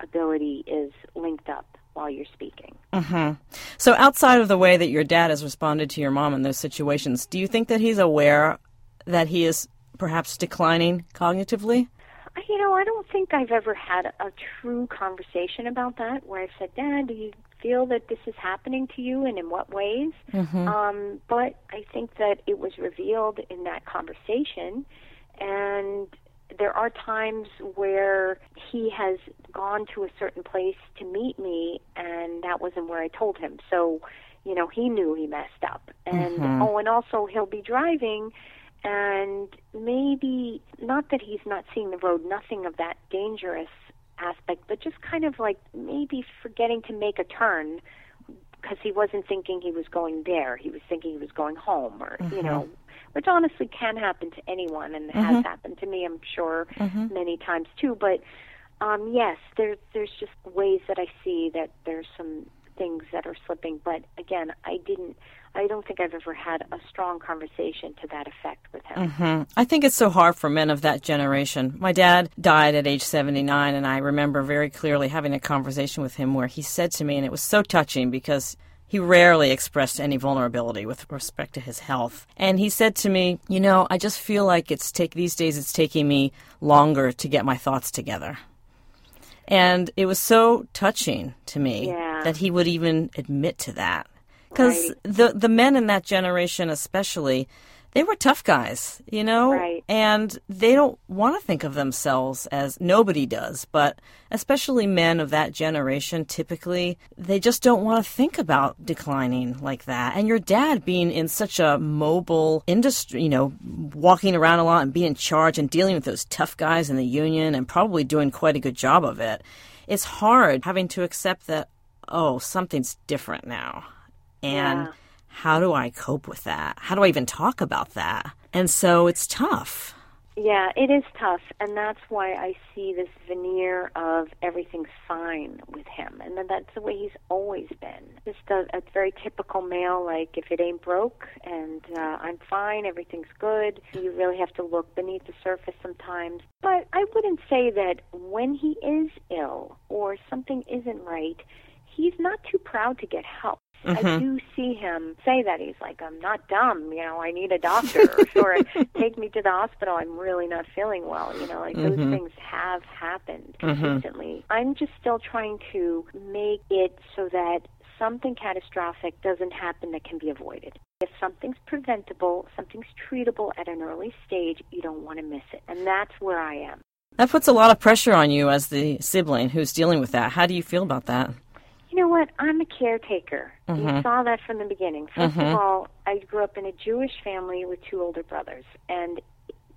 ability is linked up while you're speaking. hmm So, outside of the way that your dad has responded to your mom in those situations, do you think that he's aware that he is perhaps declining cognitively? I- You know, I don't think I've ever had a true conversation about that where I've said, Dad, do you feel that this is happening to you and in what ways? Mm-hmm. Um, but I think that it was revealed in that conversation. And there are times where he has gone to a certain place to meet me, and that wasn't where I told him. So, you know, he knew he messed up. And, Mhm. oh, and also he'll be driving and maybe not that he's not seeing the road, nothing of that dangerous aspect, but just kind of like maybe forgetting to make a turn because he wasn't thinking he was going there. He was thinking he was going home, or you know, which honestly can happen to anyone, and has happened to me. I'm sure many times too. But um, yes, there's there's just ways that I see that there's some things that are slipping. But again, I didn't. I don't think I've ever had a strong conversation to that effect with him. hmm I think it's so hard for men of that generation. My dad died at age 79, and I remember very clearly having a conversation with him where he said to me, and it was so touching because he rarely expressed any vulnerability with respect to his health. And he said to me, You know, I just feel like it's take these days it's taking me longer to get my thoughts together. And it was so touching to me Yeah. that he would even admit to that. Because Right. the the men in that generation, especially, they were tough guys, you know, Right. and they don't want to think of themselves as nobody does. But especially men of that generation, typically, they just don't want to think about declining like that. And your dad being in such a mobile industry, you know, walking around a lot and being in charge and dealing with those tough guys in the union, and probably doing quite a good job of it. It's hard having to accept that. Oh, something's different now. And Yeah. How do I cope with that? How do I even talk about that? And so it's tough. Yeah, it is tough, and that's why I see this veneer of everything's fine with him, and that's the way he's always been. Just a, a very typical male, like if it ain't broke and uh, I'm fine, everything's good. You really have to look beneath the surface sometimes. But I wouldn't say that when he is ill or something isn't right, he's not too proud to get help. I mm-hmm. do see him say that he's like, I'm not dumb, you know, I need a doctor, or take me to the hospital. I'm really not feeling well, you know, like those mm-hmm. things have happened mm-hmm. consistently. I'm just still trying to make it so that something catastrophic doesn't happen that can be avoided. If something's preventable, something's treatable at an early stage, you don't want to miss it. And that's where I am. That puts a lot of pressure on you as the sibling who's dealing with that. How do you feel about that? You know what? I'm a caretaker. You mm-hmm. saw that from the beginning. 1st of mm-hmm. all, I grew up in a Jewish family with two older brothers, and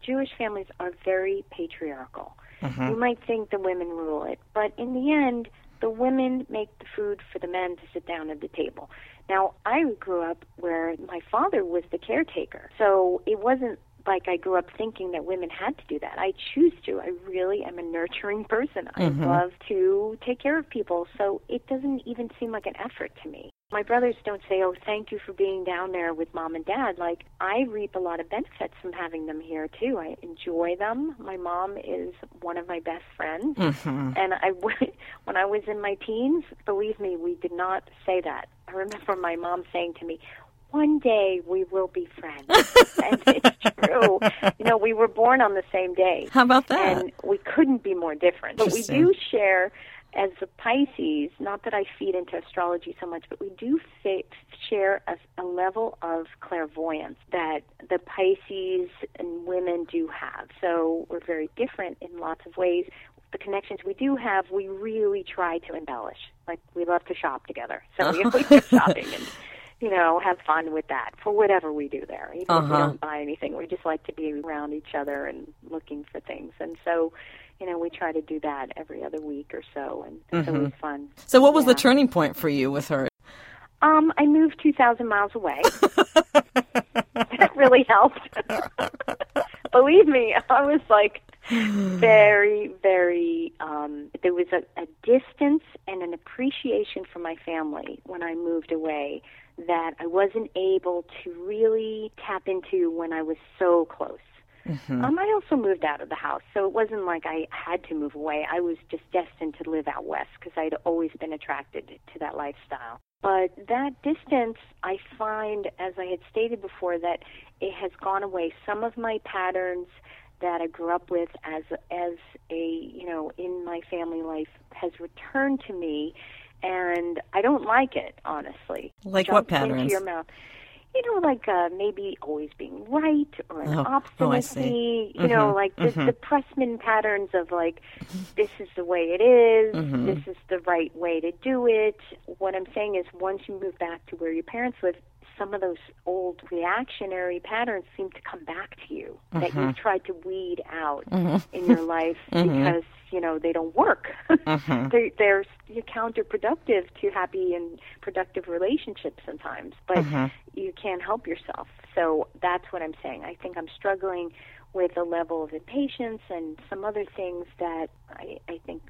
Jewish families are very patriarchal. Mm-hmm. You might think the women rule it, but in the end, the women make the food for the men to sit down at the table. Now, I grew up where my father was the caretaker, so it wasn't like I grew up thinking that women had to do that. I choose to. I really am a nurturing person. I mm-hmm. love to take care of people, so it doesn't even seem like an effort to me. My brothers don't say, "Oh, thank you for being down there with mom and dad." Like I reap a lot of benefits from having them here too. I enjoy them. My mom is one of my best friends, mm-hmm. and I when I was in my teens, believe me, we did not say that. I remember my mom saying to me, one day we will be friends. and it's true. You know, we were born on the same day. How about that? And we couldn't be more different. But we do share as a Pisces, not that I feed into astrology so much, but we do fa- share a, a level of clairvoyance that the Pisces and women do have. So we're very different in lots of ways. The connections we do have, we really try to embellish. Like we love to shop together, so we always go shopping and you know, have fun with that for whatever we do there. Even uh-huh. if we don't buy anything, we just like to be around each other and looking for things. And so, you know, we try to do that every other week or so, and mm-hmm. so it was fun. So, what was yeah. the turning point for you with her? Um, I moved 2,000 miles away. that really helped. Believe me, I was like very, very, um, there was a, a distance and an appreciation for my family when I moved away that I wasn't able to really tap into when I was so close. Mm-hmm. Um, I also moved out of the house, so it wasn't like I had to move away. I was just destined to live out west because I'd always been attracted to that lifestyle. But that distance, I find, as I had stated before, that it has gone away. Some of my patterns that I grew up with as as a you know in my family life has returned to me, and I don't like it honestly. Like what patterns? Into your mouth you know, like uh, maybe always being right or an oh, obstinacy. Oh, you mm-hmm, know, like the, mm-hmm. the Pressman patterns of like, this is the way it is, mm-hmm. this is the right way to do it. What I'm saying is, once you move back to where your parents live, some of those old reactionary patterns seem to come back to you that you've mm-hmm. tried to weed out mm-hmm. in your life mm-hmm. because you know they don't work. Mm-hmm. they, they're counterproductive to happy and productive relationships sometimes, but mm-hmm. you can't help yourself. So that's what I'm saying. I think I'm struggling with a level of impatience and some other things that I, I think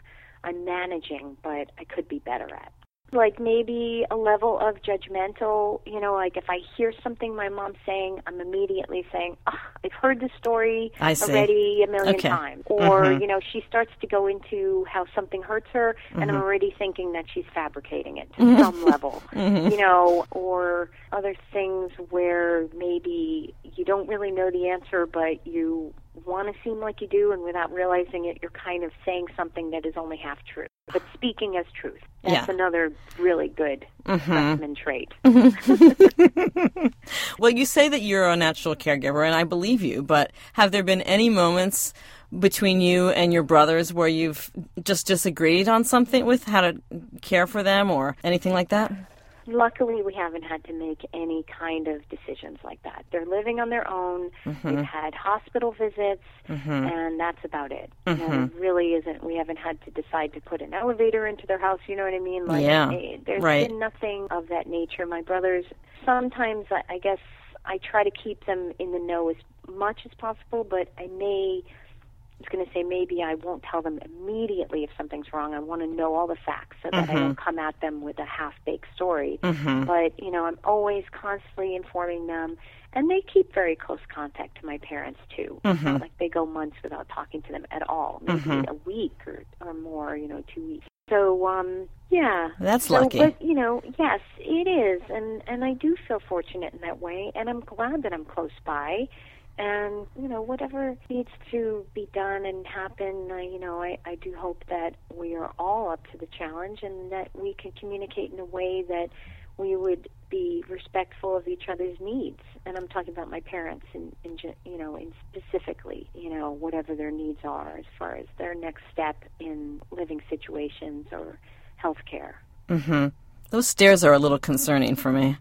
I'm managing, but I could be better at like maybe a level of judgmental, you know, like if I hear something my mom's saying, I'm immediately saying, oh, I've heard the story already a million okay. times. Or, mm-hmm. you know, she starts to go into how something hurts her, and mm-hmm. I'm already thinking that she's fabricating it to mm-hmm. some level, mm-hmm. you know, or other things where maybe you don't really know the answer, but you want to seem like you do, and without realizing it, you're kind of saying something that is only half true. But speaking as truth. That's yeah. another really good mm-hmm. trait. well, you say that you're a natural caregiver, and I believe you, but have there been any moments between you and your brothers where you've just disagreed on something with how to care for them or anything like that? Luckily we haven't had to make any kind of decisions like that. They're living on their own. Mm-hmm. We've had hospital visits, mm-hmm. and that's about it. Mm-hmm. You know, it really isn't. We haven't had to decide to put an elevator into their house. You know what I mean? Like, yeah. there's right. been nothing of that nature. My brothers, sometimes I, I guess I try to keep them in the know as much as possible, but I may was going to say maybe I won't tell them immediately if something's wrong. I want to know all the facts so that mm-hmm. I don't come at them with a half-baked story. Mm-hmm. But you know, I'm always constantly informing them, and they keep very close contact to my parents too. Mm-hmm. like they go months without talking to them at all, maybe mm-hmm. a week or or more. You know, two weeks. So um, yeah, that's so, lucky. But you know, yes, it is, and and I do feel fortunate in that way, and I'm glad that I'm close by and you know whatever needs to be done and happen uh, you know I, I do hope that we are all up to the challenge and that we can communicate in a way that we would be respectful of each other's needs. And i'm talking about my parents in, in you know in specifically you know whatever their needs are as far as their next step in living situations or health care mhm those stairs are a little concerning for me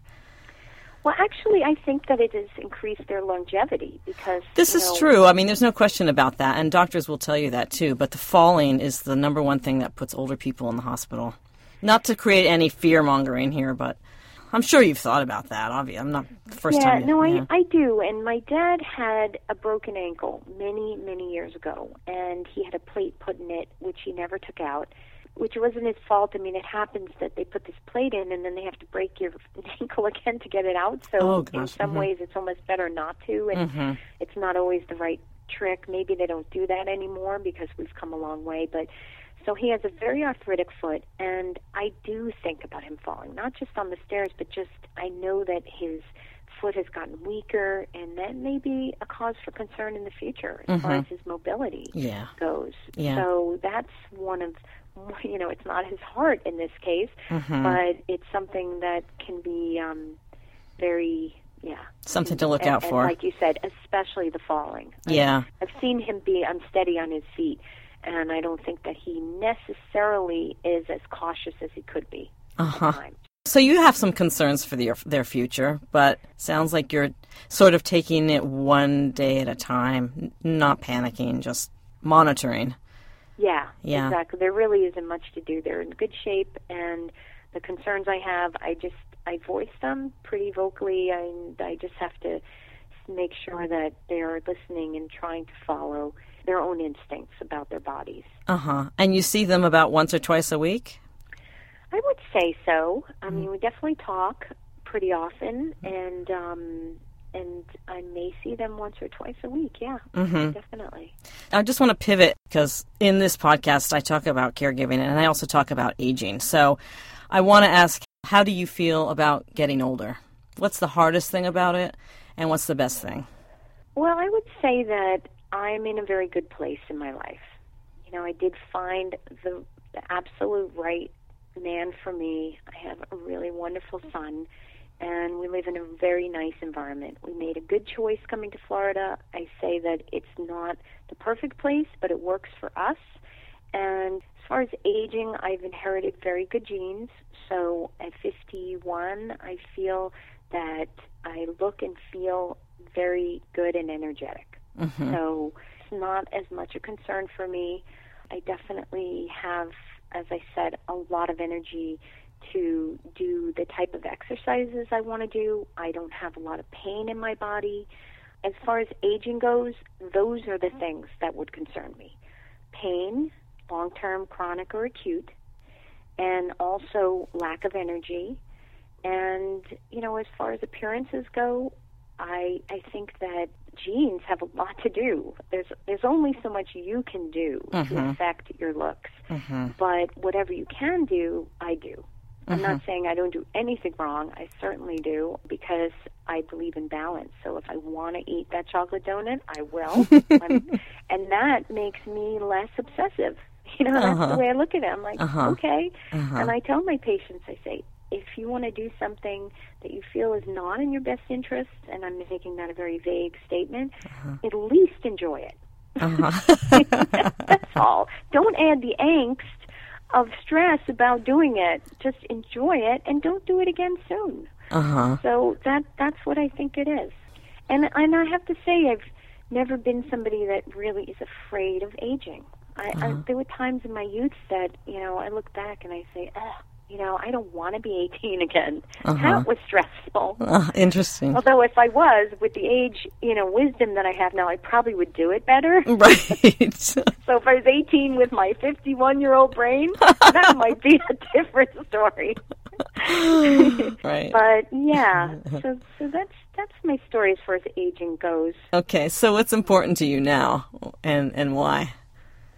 well, actually, I think that it has increased their longevity because. This is know, true. I mean, there's no question about that, and doctors will tell you that too. But the falling is the number one thing that puts older people in the hospital. Not to create any fear mongering here, but I'm sure you've thought about that. Obviously, I'm not the first yeah, time. You, no, yeah. I I do. And my dad had a broken ankle many many years ago, and he had a plate put in it, which he never took out which wasn't his fault. I mean, it happens that they put this plate in and then they have to break your ankle again to get it out. So oh, in some mm-hmm. ways, it's almost better not to, and mm-hmm. it's not always the right trick. Maybe they don't do that anymore because we've come a long way, but. So he has a very arthritic foot, and I do think about him falling, not just on the stairs, but just I know that his foot has gotten weaker, and that may be a cause for concern in the future as far Mhm. as his mobility Yeah. goes. Yeah. So that's one of, you know, it's not his heart in this case, Mhm. but it's something that can be um, very, yeah. Something to look and, out and for. like you said, especially the falling. Yeah. I've seen him be unsteady on his feet, and I don't think that he necessarily is as cautious as he could be Uh huh. So you have some concerns for their their future, but sounds like you're sort of taking it one day at a time, not panicking, just monitoring. Yeah, Yeah. exactly. There really isn't much to do. They're in good shape, and the concerns I have, I just I voice them pretty vocally, and I just have to make sure that they are listening and trying to follow their own instincts about their bodies. Uh huh. And you see them about once or twice a week. I would say so. I mean, we definitely talk pretty often, and um, and I may see them once or twice a week. Yeah, Mm-hmm. definitely. I just want to pivot because in this podcast I talk about caregiving and I also talk about aging. So I want to ask, how do you feel about getting older? What's the hardest thing about it, and what's the best thing? Well, I would say that I'm in a very good place in my life. You know, I did find the, the absolute right man for me. I have a really wonderful son, and we live in a very nice environment. We made a good choice coming to Florida. I say that it's not the perfect place, but it works for us. And as far as aging, I've inherited very good genes. So at 51, I feel that I look and feel very good and energetic. Mm-hmm. So it's not as much a concern for me. I definitely have, as I said, a lot of energy to do the type of exercises I want to do. I don't have a lot of pain in my body. As far as aging goes, those are the things that would concern me pain, long term, chronic, or acute, and also lack of energy. And, you know, as far as appearances go, I I think that genes have a lot to do. There's there's only so much you can do to Mhm. affect your looks, Mm-hmm. but whatever you can do, I do. I'm not saying I don't do anything wrong. I certainly do because I believe in balance. So if I want to eat that chocolate donut, I will, and that makes me less obsessive. You know, that's Uh-huh. the way I look at it. I'm like, Uh-huh. okay, Uh-huh. and I tell my patients, I say, if you want to do something that you feel is not in your best interest, and I'm making that a very vague statement, at least enjoy it. Uh-huh. That's all. Don't add the angst of stress about doing it. Just enjoy it and don't do it again soon. uh-huh. So that that's what I think it is. And and I have to say I've never been somebody that really is afraid of aging. I, I there were times in my youth that, you know, I look back and I say, "Ugh, you know, I don't want to be 18 again." Uh-huh. That was stressful. Uh, interesting. Although if I was with the age, you know, wisdom that I have now, I probably would do it better. Right. So if I was 18 with my 51 year old brain, that might be a different story. right. But yeah, so so that's that's my story as far as aging goes. Okay, so what's important to you now and and why?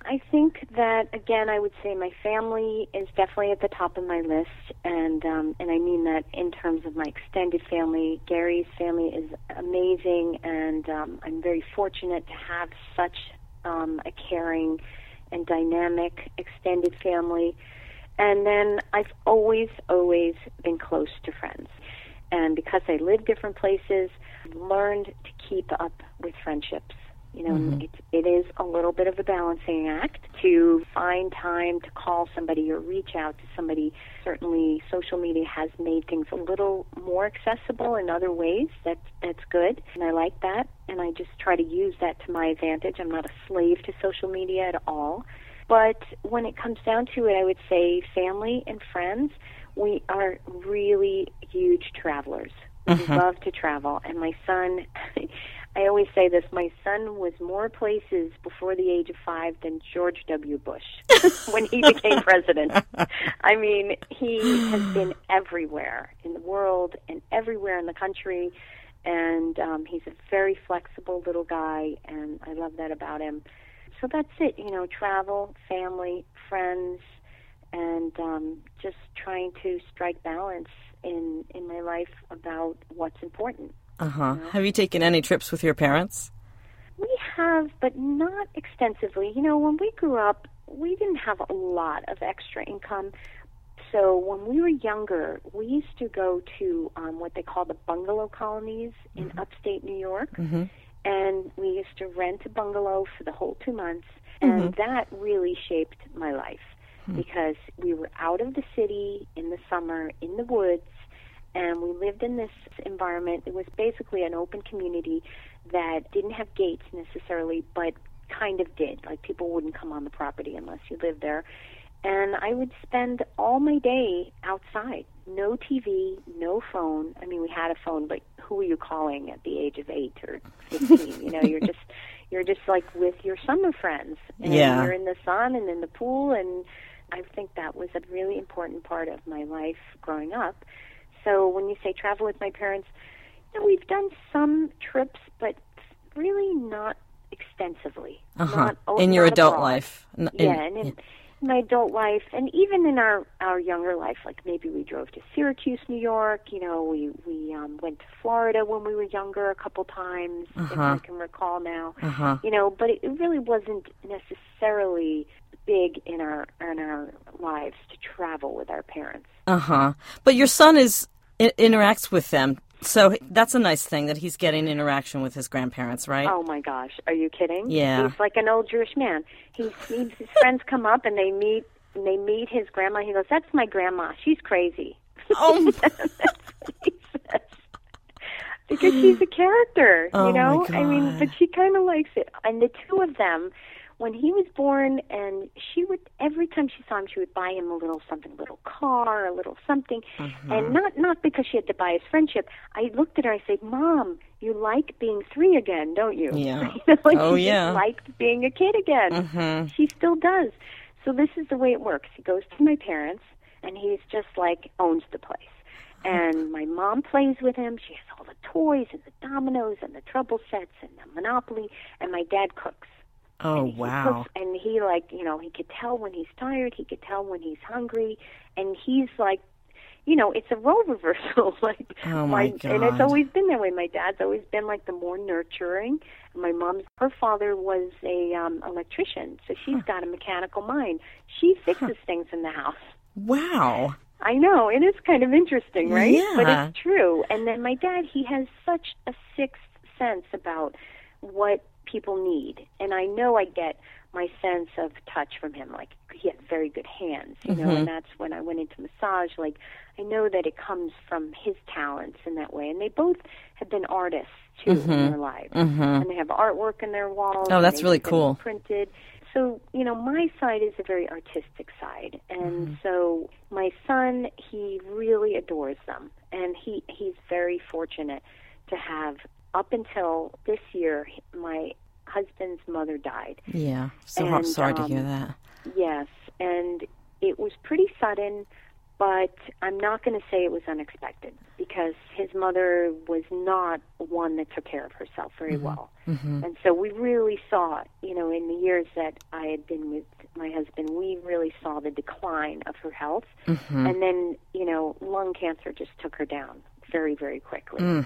I think that again, I would say my family is definitely at the top of my list, and um, and I mean that in terms of my extended family. Gary's family is amazing, and um, I'm very fortunate to have such um, a caring and dynamic extended family. And then I've always, always been close to friends. And because I live different places, I've learned to keep up with friendships. You know, mm-hmm. it, it is a little bit of a balancing act to find time to call somebody or reach out to somebody. Certainly, social media has made things a little more accessible in other ways. That that's good, and I like that. And I just try to use that to my advantage. I'm not a slave to social media at all. But when it comes down to it, I would say family and friends, we are really huge travelers. We mm-hmm. love to travel. And my son, I always say this my son was more places before the age of five than George W. Bush when he became president. I mean, he has been everywhere in the world and everywhere in the country. And um, he's a very flexible little guy, and I love that about him so that's it you know travel family friends and um just trying to strike balance in in my life about what's important Uh huh. Have you taken any trips with your parents? We have, but not extensively. You know, when we grew up, we didn't have a lot of extra income. So when we were younger, we used to go to um, what they call the bungalow colonies in upstate New York. Mm-hmm. And we used to rent a bungalow for the whole two months. And that really shaped my life because we were out of the city in the summer in the woods and we lived in this environment. It was basically an open community that didn't have gates necessarily, but kind of did. Like people wouldn't come on the property unless you lived there. And I would spend all my day outside. No TV, no phone. I mean, we had a phone, but who are you calling at the age of eight or fifteen? you know, you're just you're just like with your summer friends, and Yeah. you're in the sun and in the pool. And I think that was a really important part of my life growing up. So when you say travel with my parents, you know, we've done some trips, but really not extensively. Uh huh. Not, In your adult abroad. life. In- Yeah, and in my adult life, and even in our our younger life, like maybe we drove to Syracuse, New York. You know, we we um, went to Florida when we were younger a couple times, if Uh-huh. I can recall now. Uh-huh. You know, but it, it really wasn't necessarily big in our in our lives to travel with our parents. Uh huh. But your son is I- interacts with them, so that's a nice thing that he's getting interaction with his grandparents, right? Oh my gosh, are you kidding? Yeah. He's like an old Jewish man. He, he's his friends come up and they meet and they meet his grandma. He goes, "That's my grandma. She's crazy." Oh. That's what he says. Because she's a character, Oh, you know. I mean, but she kind of likes it. And the two of them, when he was born, and she would every time she saw him, she would buy him a little something, a little car, a little something, Mm-hmm. and not not because she had to buy his friendship. I looked at her. I said, "Mom, you like being three again, don't you?" Yeah. you know, like Oh, she yeah. just liked being a kid again. Mhm. She still does. So this is the way it works. He goes to my parents, and he's just like owns the place. And my mom plays with him. She has all the toys and the dominoes and the trouble sets and the Monopoly. And my dad cooks. Oh And wow. cooks, and he like you know he could tell when he's tired. He could tell when he's hungry, and he's like, you know, it's a role reversal. like Oh, my god! and it's always been that way. My dad's always been like the more nurturing. My mom's her father was a um electrician, so she's got a mechanical mind. She fixes things in the house. Wow. I know, and it is kind of interesting, right? Yeah. But it's true. And then my dad, he has such a sixth sense about what people need. And I know I get my sense of touch from him. Like he has very good hands, you know, and mm-hmm. that's when I went into massage. Like I know that it comes from his talents in that way. And they both have been artists too in mm-hmm. their lives. Mm-hmm. And they have artwork in their walls. Oh, that's really cool. Printed. So, you know, my side is a very artistic side. And so my son, he really adores them. And he he's very fortunate to have up until this year my husband's mother died. Yeah. So And, sorry to um, hear that. Yes, and it was pretty sudden, but I'm not going to say it was unexpected because his mother was not one that took care of herself very well. Mm-hmm. And so we really saw, you know, in the years that I had been with my husband, we really saw the decline of her health. Mm-hmm. And then, you know, lung cancer just took her down very, very quickly. Mm.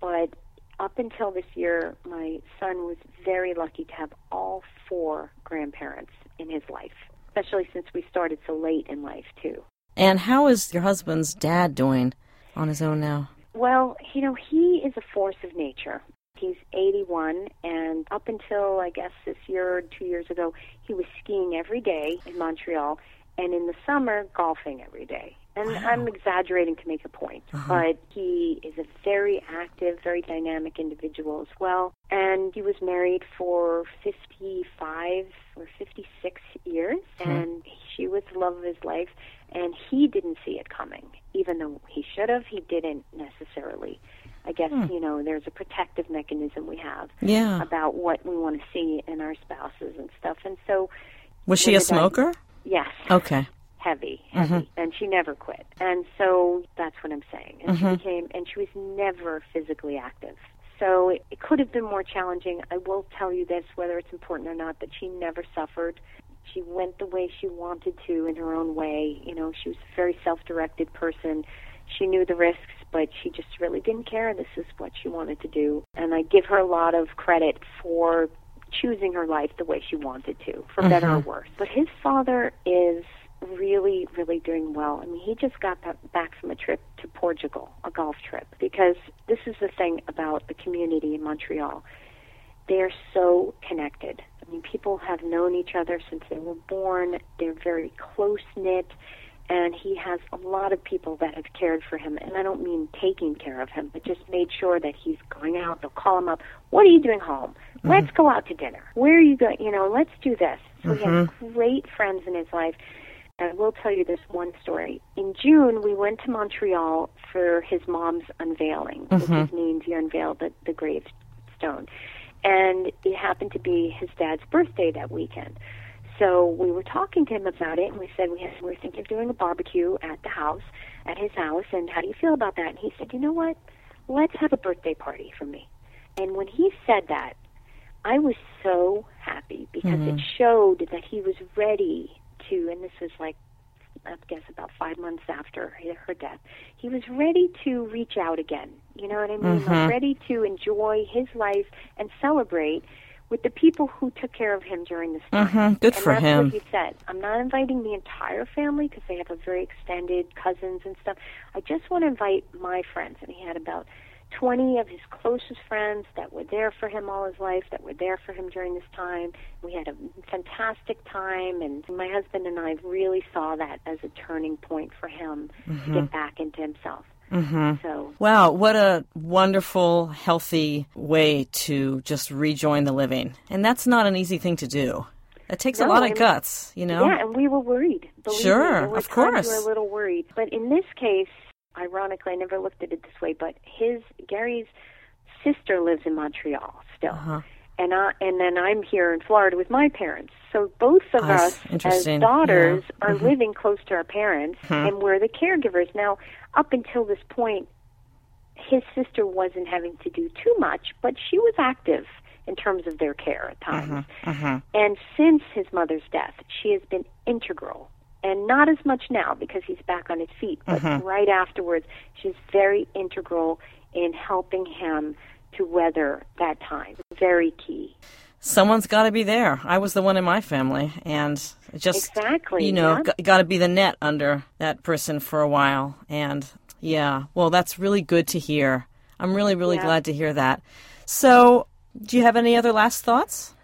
But up until this year, my son was very lucky to have all four grandparents in his life, especially since we started so late in life, too. And how is your husband's dad doing on his own now? Well, you know, he is a force of nature. He's 81, and up until I guess this year or two years ago, he was skiing every day in Montreal, and in the summer, golfing every day. And I'm exaggerating to make a point, uh-huh. but he is a very active, very dynamic individual as well. And he was married for 55 or 56 years, uh-huh. and she was the love of his life. And he didn't see it coming, even though he should have. He didn't necessarily. I guess hmm. you know there's a protective mechanism we have Yeah. about what we want to see in our spouses and stuff. And so, Was she a smoker? yes, Okay. Heavy, heavy, and she never quit. And so that's what I'm saying. And she became, and she was never physically active. So it, it could have been more challenging. I will tell you this, whether it's important or not, that she never suffered. She went the way she wanted to in her own way. You know, she was a very self-directed person. She knew the risks, but she just really didn't care. This is what she wanted to do. And I give her a lot of credit for choosing her life the way she wanted to, for mm-hmm. better or worse. But his father is really, really doing well. I mean, he just got back from a trip to Portugal, a golf trip, because this is the thing about the community in Montreal. They're so connected. I mean, people have known each other since they were born. They're very close knit, and he has a lot of people that have cared for him. And I don't mean taking care of him, but just made sure that he's going out. They'll call him up. What are you doing home? Mm-hmm. Let's go out to dinner. Where are you going? You know, let's do this. So mm-hmm. he has great friends in his life. I will tell you this one story. In June, we went to Montreal for his mom's unveiling, mm-hmm. which means you unveil the, the gravestone. And it happened to be his dad's birthday that weekend. So we were talking to him about it, and we said we, had, we were thinking of doing a barbecue at the house, at his house, and how do you feel about that? And he said, you know what? Let's have a birthday party for me. And when he said that, I was so happy because mm-hmm. it showed that he was ready to, and this was like, I guess about five months after her death, he was ready to reach out again. You know what I mean? Mm-hmm. Like ready to enjoy his life and celebrate with the people who took care of him during this time. Mm-hmm. Good and for that's him. What he said, "I'm not inviting the entire family because they have a very extended cousins and stuff. I just want to invite my friends." And he had about 20 of his closest friends that were there for him all his life, that were there for him during this time. We had a fantastic time, and my husband and I really saw that as a turning point for him mm-hmm. to get back into himself. Mm-hmm. So, wow, what a wonderful, healthy way to just rejoin the living. And that's not an easy thing to do. It takes no, a lot of guts, you know. Yeah, and we were worried. sure, me. of course. We were a little worried, but in this case, ironically, I never looked at it this way, but his Gary's sister lives in Montreal still. Uh-huh. And I, and then I'm here in Florida with my parents. So both of oh, us as daughters yeah. are mm-hmm. living close to our parents mm-hmm. and we're the caregivers. Now, up until this point, his sister wasn't having to do too much, but she was active in terms of their care at times. Mm-hmm. And since his mother's death, she has been integral and not as much now because he's back on his feet, but mm-hmm. right afterwards, she's very integral in helping him to weather that time. Very key. Someone's got to be there. I was the one in my family, and just exactly, you know, yeah. got to be the net under that person for a while. And yeah, well, that's really good to hear. I'm really, really yeah. glad to hear that. So, do you have any other last thoughts?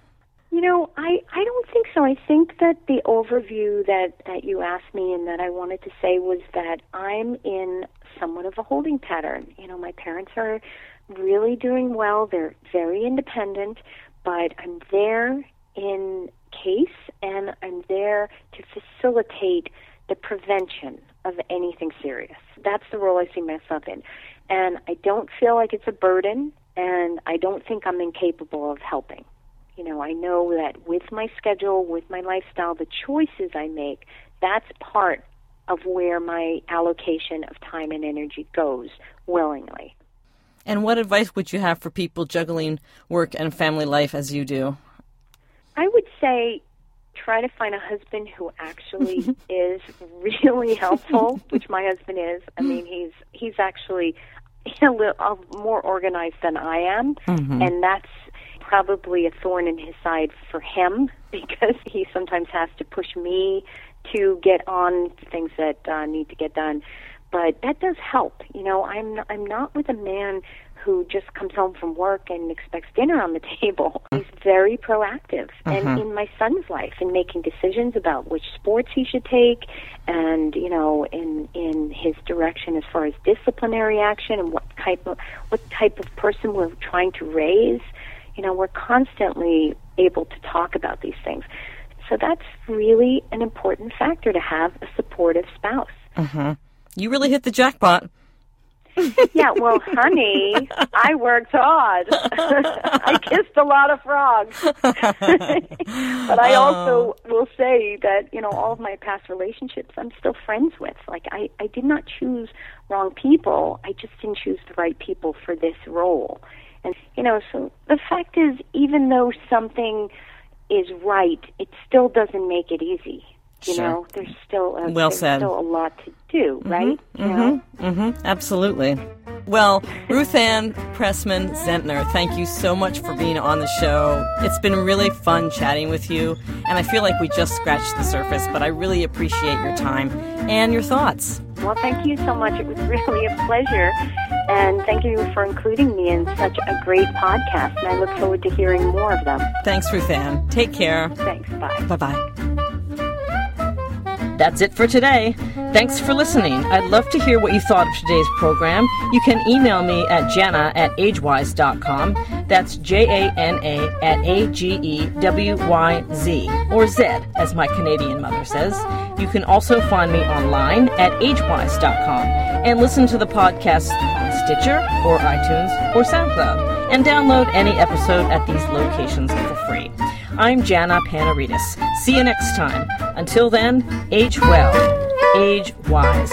You know, I, I don't think so. I think that the overview that, that you asked me and that I wanted to say was that I'm in somewhat of a holding pattern. You know, my parents are really doing well. They're very independent, but I'm there in case and I'm there to facilitate the prevention of anything serious. That's the role I see myself in. And I don't feel like it's a burden and I don't think I'm incapable of helping. You know, I know that with my schedule, with my lifestyle, the choices I make, that's part of where my allocation of time and energy goes willingly. And what advice would you have for people juggling work and family life as you do? I would say try to find a husband who actually is really helpful, which my husband is. I mean, he's he's actually a little more organized than I am, mm-hmm. and that's probably a thorn in his side for him because he sometimes has to push me to get on things that uh, need to get done. But that does help. You know, I'm I'm not with a man who just comes home from work and expects dinner on the table. He's very proactive, and Mhm. in my son's life, in making decisions about which sports he should take, and you know, in in his direction as far as disciplinary action and what type of what type of person we're trying to raise. You know, we're constantly able to talk about these things. So that's really an important factor to have a supportive spouse. Mm-hmm. You really hit the jackpot. Yeah, well, honey, I worked hard. I kissed a lot of frogs. but I also will say that, you know, all of my past relationships I'm still friends with. Like I, I did not choose wrong people. I just didn't choose the right people for this role. And you know, so the fact is even though something is right, it still doesn't make it easy. You Sure. know, there's still a, Well there's said. still a lot to do, right? You know? Mm-hmm. Mm-hmm. Absolutely. Well, Ruthanne Pressman Zentner, thank you so much for being on the show. It's been really fun chatting with you, and I feel like we just scratched the surface, but I really appreciate your time and your thoughts. Well, thank you so much. It was really a pleasure. And thank you for including me in such a great podcast. And I look forward to hearing more of them. Thanks, Ruthanne. Take care. Thanks. Bye. Bye bye. That's it for today. Thanks for listening. I'd love to hear what you thought of today's program. You can email me at jana at agewyz.com. That's J A N A at A G E W Y Z, or Z, as my Canadian mother says. You can also find me online at agewyz.com and listen to the podcast on Stitcher or iTunes or SoundCloud and download any episode at these locations for free. I'm Jana Panarites. See you next time. Until then, age well, age wise.